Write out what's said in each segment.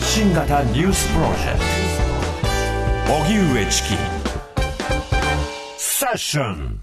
発信型ニュースプロジェクト。荻上チキ。セッション。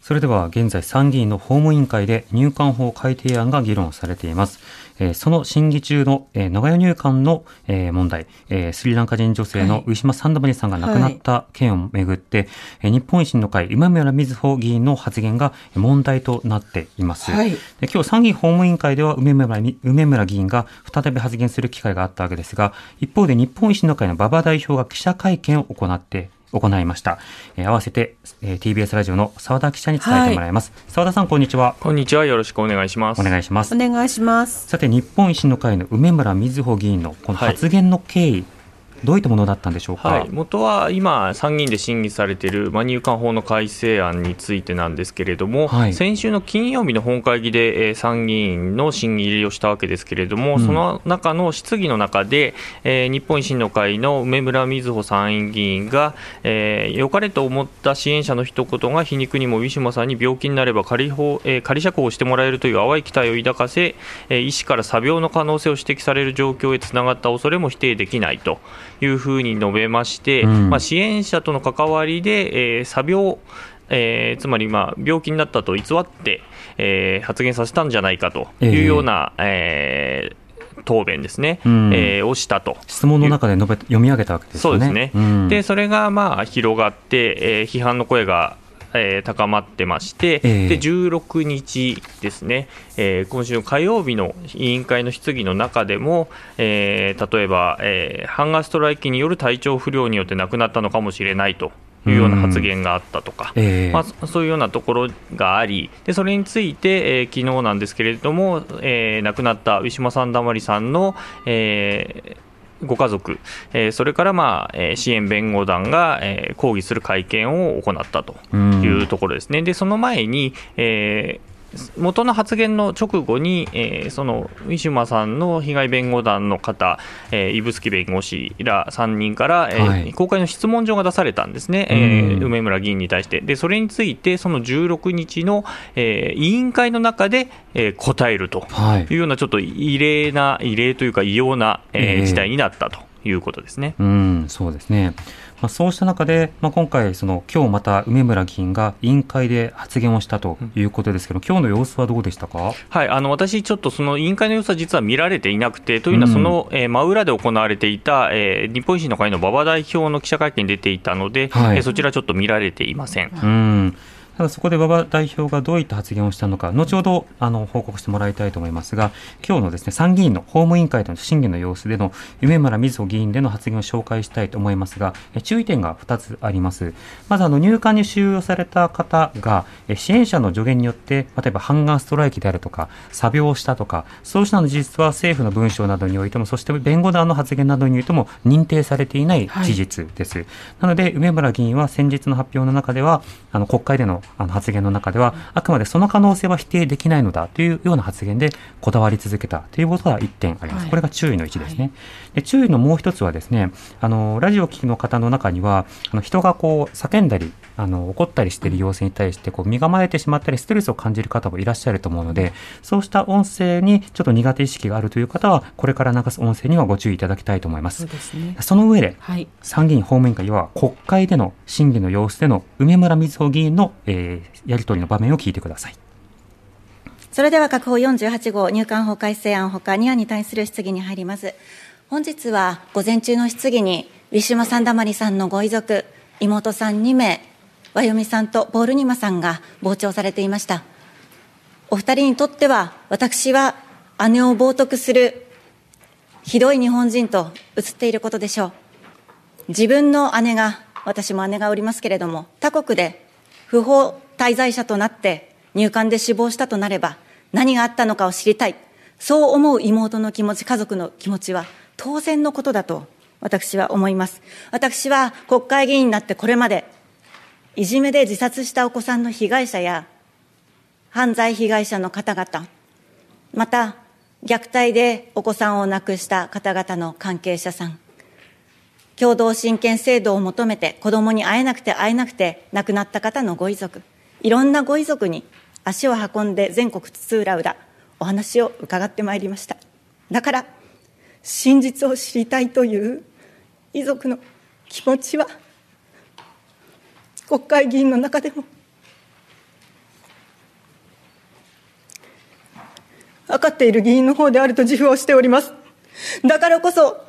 それでは現在参議院の法務委員会で入管法改定案が議論されています。えー、その審議中の、えー、長屋入管の、えー、問題、えー、スリランカ人女性のウィシュマ・サンダマリさんが亡くなった件をめぐって、はい、日本維新の会、今村瑞穂議員の発言が問題となっています。はい、で今日参議院法務委員会では梅村梅村議員が再び発言する機会があったわけですが、一方で日本維新の会の馬場代表が記者会見を行って行いました。えー、合わせて、えー、TBS ラジオの澤田記者に伝えてもらいます。澤、はい、田さん、こんにちは。こんにちは。よろしくお願いします。お願いします。お願いします。さて、日本維新の会の梅村瑞穂議員のこの発言の経緯、はいどういったものだったんでしょうか、はい、元は今、参議院で審議されている、まあ、入管法の改正案についてなんですけれども、はい、先週の金曜日の本会議で、えー、参議院の審議入りをしたわけですけれども、うん、その中の質疑の中で、えー、日本維新の会の梅村瑞穂参院議員が、えー、良かれと思った支援者の一言が皮肉にもウィシュマさんに病気になれば仮法、えー、仮釈放してもらえるという淡い期待を抱かせ、えー、医師から詐病の可能性を指摘される状況へつながった恐れも否定できないというふうに述べまして、うん、まあ、支援者との関わりで、えー、詐病えー、つまり、まあ、病気になったと偽って、えー、発言させたんじゃないかというような、えー、えー、答弁ですね、うん、えー、をしたと。質問の中で述べ読み上げたわけですね。そうですね、うん、でそれがまあ広がって、えー、批判の声がえー、高まってまして、えー、で16日ですね、えー、今週の火曜日の委員会の質疑の中でも、えー、例えば、えー、ハンガーストライキによる体調不良によって亡くなったのかもしれないと。いうような発言があったとか、えー、まあ、そういうようなところがあり、でそれについて、えー、昨日なんですけれども、えー、亡くなったウィシュマ・サンダマリさんの、えー、ご家族、えー、それから、まあえー、支援弁護団が、えー、抗議する会見を行ったというところですね。でその前に、えー元の発言の直後に、えー、そのウィシュマさんの被害弁護団の方、えー、指宿弁護士ら3人から、えー、はい、公開の質問状が出されたんですね、えー、梅村議員に対して。で、それについて、その16日の、えー、委員会の中で、えー、答えると。い。うような、ちょっと異例な、異例というか、異様な、えー、事態になったということですね。うんそうですね。まあ、そうした中で、まあ、今回、その今日また梅村議員が委員会で発言をしたということですけど、うん、今日の様子はどうでしたか、はい、あの私、ちょっとその委員会の様子は実は見られていなくて、というのは、その、えー、真裏で行われていた、えー、日本維新の会の馬場代表の記者会見に出ていたので、はい、えー、そちらちょっと見られていません。うんただそこで馬場代表がどういった発言をしたのか、後ほどあの報告してもらいたいと思いますが、今日のですね参議院の法務委員会での審議の様子での夢村瑞穂議員での発言を紹介したいと思いますが、注意点が2つあります。まずあの入管に収容された方が支援者の助言によって、例えばハンガーストライキであるとか、詐病をしたとか、そうしたの事実は政府の文書などにおいても、そして弁護団の発言などにおいても認定されていない事実です。はい、なので、梅村議員は先日の発表の中では、あの国会でのあの発言の中では、あくまでその可能性は否定できないのだというような発言でこだわり続けたということが1点あります。これが注意の1ですね。で注意のもう一つはですね、あのラジオを聴きの方の中には、あの人がこう叫んだり、あの怒ったりしている様子に対してこう身構えてしまったりストレスを感じる方もいらっしゃると思うのでそうした音声にちょっと苦手意識があるという方はこれから流す音声にはご注意いただきたいと思います。そ、ね、その上で、はい、参議院法務委員会は国会での審議の様子での梅村瑞穂議員の、えー、やり取りの場面を聞いてください。それでは、確保48号入管法改正案ほか2案に対する質疑に入ります。本日は午前中の質疑に、ウィシュマ・サンダマリさんのご遺族、妹さん2名、和読さんとポールニマさんが傍聴されていました。お二人にとっては、私は姉を冒涜するひどい日本人と映っていることでしょう。自分の姉が、私も姉がおりますけれども、他国で不法滞在者となって入管で死亡したとなれば、何があったのかを知りたい。そう思う妹の気持ち、家族の気持ちは当然のことだと私は思います。私は国会議員になってこれまで、いじめで自殺したお子さんの被害者や、犯罪被害者の方々、また、虐待でお子さんを亡くした方々の関係者さん、共同親権制度を求めて子供に会えなくて会えなくて亡くなった方のご遺族、いろんなご遺族に足を運んで全国津々浦々お話を伺ってまいりました。だから、真実を知りたいという遺族の気持ちは国会議員の中でも分かっている議員の方であると自負をしております。だからこそ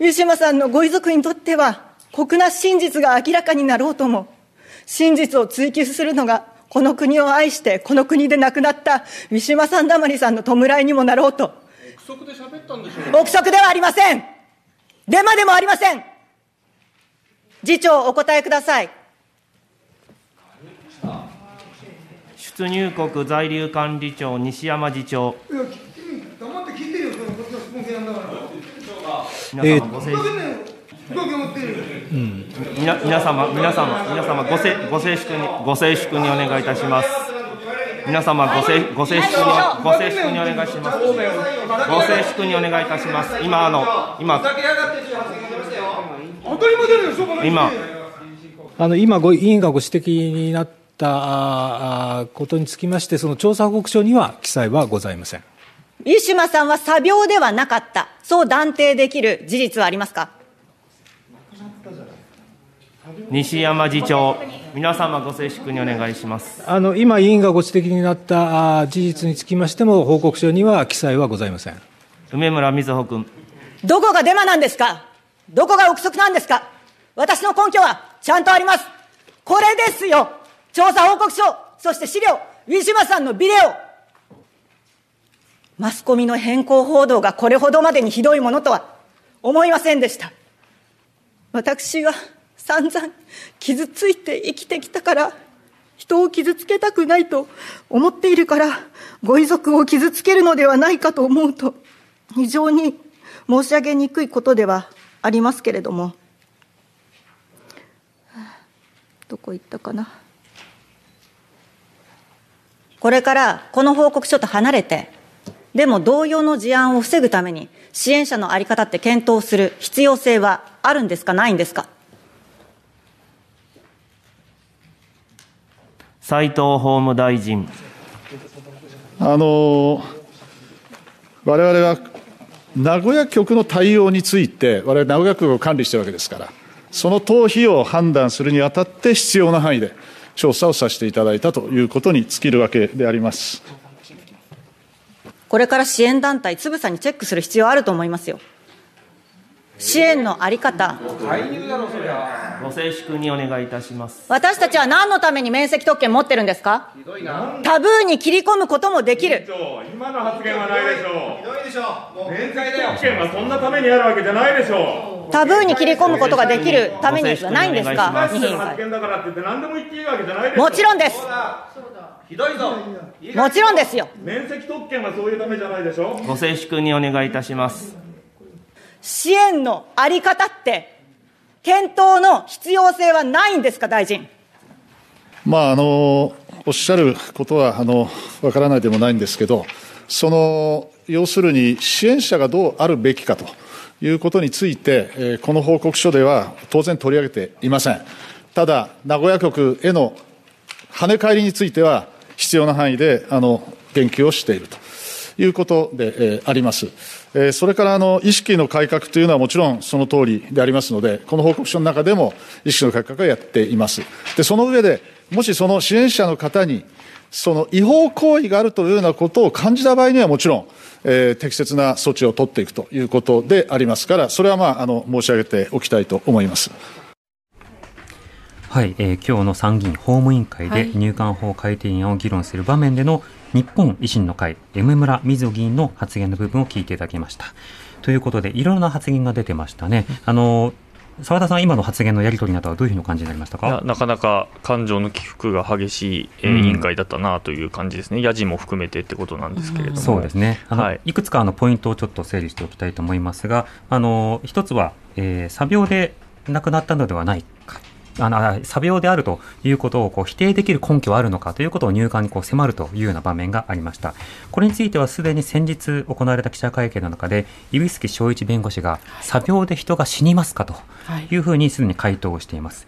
ウィシュマさんのご遺族にとっては酷な真実が明らかになろうとも真実を追求するのがこの国を愛してこの国で亡くなったウィシュマさんだまりさんの弔いにもなろうと。憶測で喋ったんでしょう。憶測ではありません。デマでもありません。次長お答えください。出入国在留管理庁西山次長。黙って聞いてるよ、その質問権なんだから。皆様ご静皆皆様皆様皆様ごせご静粛にご静粛にお願いいたします。皆様ごせご静粛にご静粛にお願いします。ご静粛にお願いいたします。今あの今今。あの今ご委員がご指摘になったことにつきましてその調査報告書には記載はございません。ウィシュマさんは詐病ではなかった、そう断定できる事実はありますか？西山次長、皆様ご静粛にお願いしますあの今、委員がご指摘になった事実につきましても、報告書には記載はございません梅村瑞穂君。どこがデマなんですか、どこが憶測なんですか、私の根拠はちゃんとあります、これですよ、調査報告書、そして資料、ウィシュマさんのビデオ。マスコミの変更報道がこれほどまでにひどいものとは思いませんでした。私は散々傷ついて生きてきたから、人を傷つけたくないと思っているから、ご遺族を傷つけるのではないかと思うと、非常に申し上げにくいことではありますけれども、どこ行ったかな？これからこの報告書と離れて、でも同様の事案を防ぐために、支援者の在り方って検討する必要性はあるんですか、ないんですか？斉藤法務大臣。あのわれわれは名古屋局の対応について、われわれ名古屋局を管理しているわけですから、その党費を判断するにあたって必要な範囲で調査をさせていただいたということに尽きるわけであります。これから支援団体、つぶさにチェックする必要あると思いますよ。支援のあり方。ご静粛にお願いいたします。私たちは何のために免責特権持ってるんですか？タブーに切り込むこともできる。今の発言はないでしょう。ひどいでしょう。免責特権はそんなためにあるわけじゃないでしょう。タブーに切り込むことができるためにはないんですか、もちろんです。ひどいぞもちろんですよ免責特権はそういうためじゃないでしょご静粛にお願いいたします支援のあり方って検討の必要性はないんですか大臣？まああのおっしゃることはあのわからないでもないんですけどその要するに支援者がどうあるべきかということについて、この報告書では当然取り上げていません。ただ名古屋局への跳ね返りについては必要な範囲であの言及をしていると。いうことで、えー、あります。えー、それからあの意識の改革というのはもちろんその通りでありますので、この報告書の中でも意識の改革をやっています。で、その上で、もしその支援者の方に、その違法行為があるというようなことを感じた場合にはもちろん、えー、適切な措置を取っていくということでありますから、それはまあ、あの、申し上げておきたいと思います。はい、えー、今日の参議院法務委員会で入管法改定案を議論する場面での日本維新の会、M 村瑞穂議員の発言の部分を聞いていただきました。ということで、いろいろな発言が出てましたね。あの澤田さん、今の発言のやり取りなどはどういうふうに感じになりましたか？なかなか感情の起伏が激しい、えー、委員会だったなという感じですね、やじも含めてってことなんですけれども、そうですね。あの、はい、いくつかのポイントをちょっと整理しておきたいと思いますが、あの一つは、えー、作病で亡くなったのではない。かあの作病であるということをこう否定できる根拠はあるのかということを入管にこう迫るというような場面がありました。これについてはすでに先日行われた記者会見の中で、指宿正一弁護士が、作病で人が死にますかというふうにすでに回答をしています。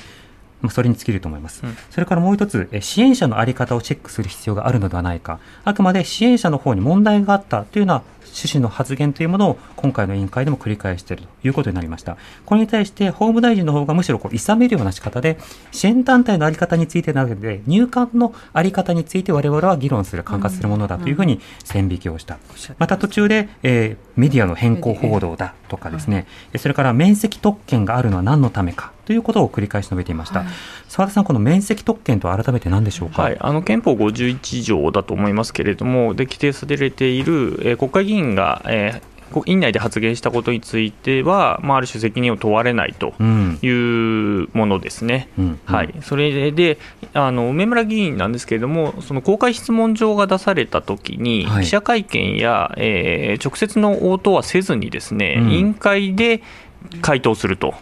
まあ、それに尽きると思います、うん、それからもう一つ、支援者の在り方をチェックする必要があるのではないか、あくまで支援者の方に問題があったというような趣旨の発言というものを今回の委員会でも繰り返しているということになりました。これに対して法務大臣の方がむしろこう諌めるような仕方で支援団体の在り方についてなくて入管の在り方について我々は議論する管轄するものだというふうに線引きをした。また途中で、えー、メディアの変更報道だとかですね、それから面積特権があるのは何のためかということを繰り返し述べていました。澤、田さん、この面積特権と改めて何でしょうか、はい、あの憲法51条だと思いますけれども、で規定されている、えー、国会議員が、えー院内で発言したことについては、まあ、ある種責任を問われないというものですね、うん。うん。はい、それであの梅村議員なんですけれども、その公開質問状が出されたときに、記者会見や、えー、直接の応答はせずに、ですね、うん、委員会で回答すると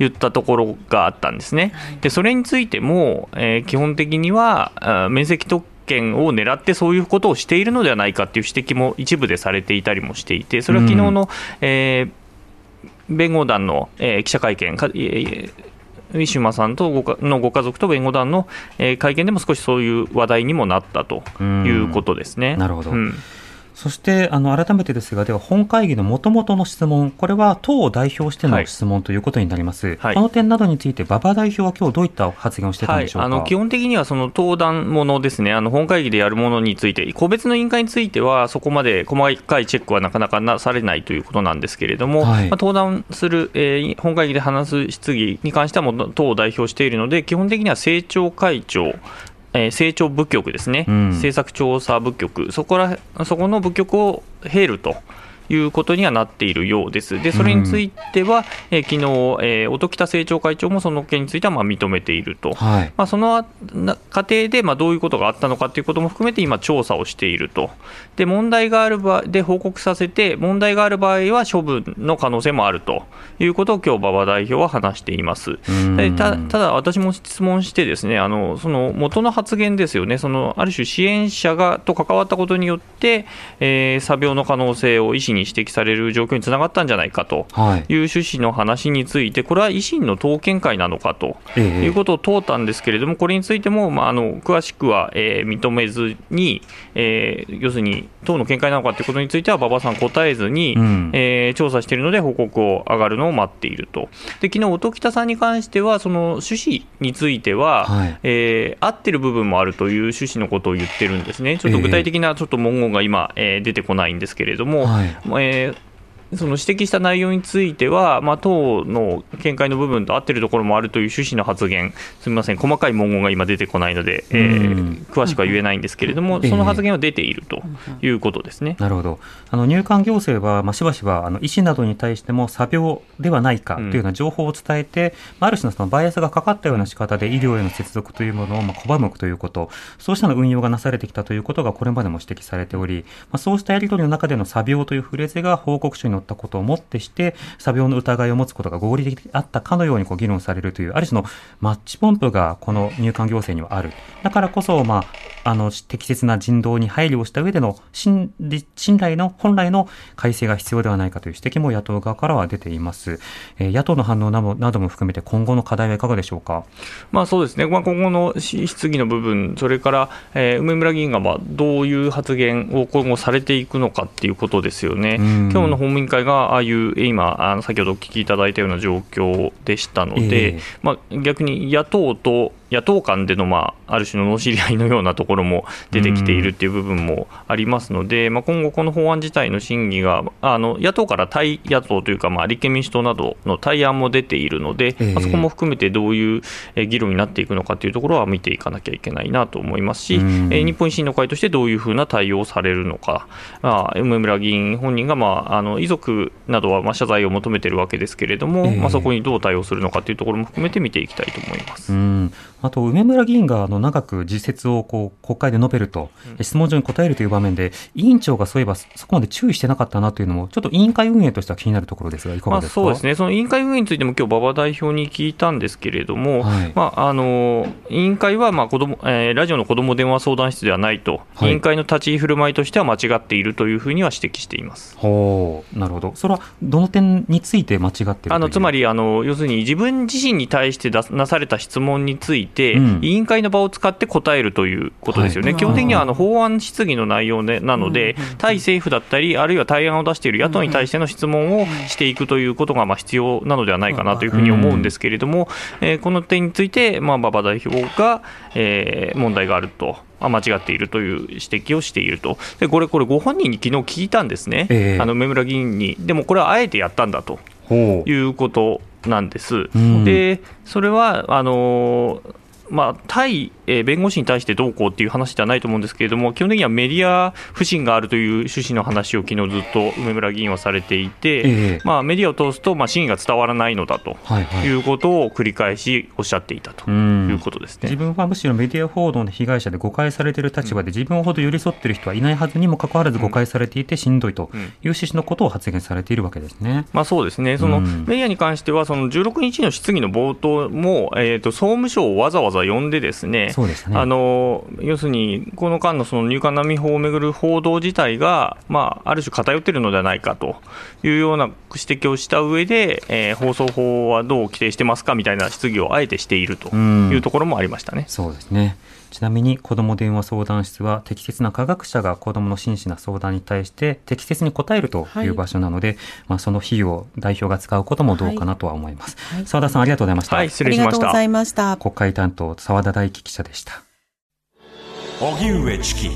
い。ったところがあったんですね。でそれについても、えー、基本的には面積特権を狙ってそういうことをしているのではないかという指摘も一部でされていたりもしていて、それは昨日の、うん、えー、弁護団の、えー、記者会見、かえーウィシュマさんとごのご家族と弁護団の会見でも少しそういう話題にもなったということですね。なるほど、うんそしてあの改めてですが、では本会議のもともとの質問、これは党を代表しての質問ということになります、はい、この点などについて、馬場代表は今日どういった発言をしてたんでしょうか、はい、あの基本的にはその登壇ものですね、あの本会議でやるものについて、個別の委員会については、そこまで細かいチェックはなかなかなされないということなんですけれども、はい、まあ、登壇する、えー、本会議で話す質疑に関しては、も党を代表しているので、基本的には政調会長、えー、成長部局ですね、うん、政策調査部局、そこらそこの部局を経ると。いうことにはなっているようです。で、それについては、えー、昨日、えー、音喜多政調会長もその件についてはまあ認めていると、はい、まあ、その過程でまあどういうことがあったのかということも含めて今、調査をしていると、で問題がある場合で報告させて、問題がある場合は処分の可能性もあると。いうことを、今日馬場代表は話しています。でたただ、私も質問して、ですねあのその元の発言ですよね、そのある種、支援者がと関わったことによって、えー、詐病の可能性を医師に指摘される状況につながったんじゃないかとい。う趣旨の話について、これは維新の党見解なのかということを問うたんですけれども、これについても、まあ、あの詳しくは、えー、認めずに、えー、要するに党の見解なのかということについては、馬場さん答えずに、うん、えー、調査しているので、報告を上がるのを待っていると。で昨日音喜多さんに関しては、その趣旨については、はい、えー、合ってる部分もあるという趣旨のことを言ってるんですね、ちょっと具体的なちょっと文言が今、えー、出てこないんですけれども、はい、えーその指摘した内容については、まあ、党の見解の部分と合っているところもあるという趣旨の発言、すみません、細かい文言が今出てこないので、えー、詳しくは言えないんですけれども、その発言は出ているということですね、えー、なるほど、あの入管行政は、まあ、しばしばあの医師などに対しても、詐病ではないかというような情報を伝えて、うん、ある種のそのバイアスがかかったような仕方で医療への接続というものをまあ拒むということ、そうしたの運用がなされてきたということが、これまでも指摘されており、まあ、そうしたやり取りの中での詐病というフレーズが報告書に載ったことをもってして、作病の疑いを持つことが合理的であったかのようにこう議論されるという、ある種のマッチポンプがこの入管行政にはある。だからこそ、まあ、あの、適切な人道に配慮をした上での信信頼の、本来の改正が必要ではないかという指摘も野党側からは出ています。えー、野党の反応などなども含めて今後の課題はいかがでしょうか？まあそうですね。まあ今後の質疑の部分、それから、えー、梅村議員がまあどういう発言を今後されていくのかっていうことですよね。今日の法務委員会がああいう今、あの先ほどお聞きいただいたような状況でしたので、えー、まあ、逆に野党と野党間での、まあ、ある種のの知り合いのようなところも出てきているっていう部分もありますので、まあ、今後、この法案自体の審議が、あの野党から対野党というか、まあ、立憲民主党などの対案も出ているので、まあ、そこも含めてどういう議論になっていくのかというところは見ていかなきゃいけないなと思いますし、え日本維新の会としてどういうふうな対応をされるのか、まあ、梅村議員本人が、まあ、あの遺族などはまあ謝罪を求めているわけですけれども、まあ、そこにどう対応するのかというところも含めて見ていきたいと思います。あと梅村議員があの長く自説をこう国会で述べると、うん、質問状に答えるという場面で、委員長がそういえばそこまで注意してなかったなというのも、ちょっと委員会運営としては気になるところですが、いかがですか、まあ、そうですね、その委員会運営についても、今日馬場代表に聞いたんですけれども、はい、まあ、あの委員会はまあ子ども、えー、ラジオの子ども電話相談室ではないと、はい、委員会の立ち居振る舞いとしては間違っているというふうには指摘しています。ほうなるほど、それはどの点について間違ってあのつまりあの、要するに自分自身に対してなされた質問についいて、うん、委員会の場を使って答えるということですよね、はい、基本的にはあの法案質疑の内容、ね、なので、対政府だったり、あるいは対案を出している野党に対しての質問をしていくということがまあ必要なのではないかなというふうに思うんですけれども、えー、この点について、まあ、馬場代表が、えー、問題があると。間違っているという指摘をしていると、でこれ、これ、ご本人に昨日聞いたんですね、えー、あの梅村議員に、でもこれはあえてやったんだということなんです。でそれはあのまあ、対、えー、弁護士に対してどうこうっていう話ではないと思うんですけれども、基本的にはメディア不信があるという趣旨の話を昨日ずっと梅村議員はされていて、えー、まあ、メディアを通すと、まあ、真意が伝わらないのだということを繰り返しおっしゃっていたということですね、自分はむしろメディア報道の被害者で誤解されている立場で、自分ほど寄り添っている人はいないはずにもかかわらず誤解されていてしんどいという趣旨のことを発言されているわけですね、まあ、そうですね、そのメディアに関しては、その16日の質疑の冒頭も、えーと、総務省をわざわざ呼んでですねね、そうですね。あの要するに、この間のその入管難民法をめぐる報道自体が、まあ、ある種偏っているのではないかというような指摘をした上で、えー、放送法はどう規定してますかみたいな質疑をあえてしているというところもありましたね。うそうですねちなみに子ども電話相談室は適切な科学者が子どもの真摯な相談に対して適切に答えるという場所なので、はい、まあ、その費用代表が使うこともどうかなとは思います。澤、はい、田さんありがとうございました。はい、失礼しました。ありがとうございました。国会担当澤田大樹記者でした。荻上チキ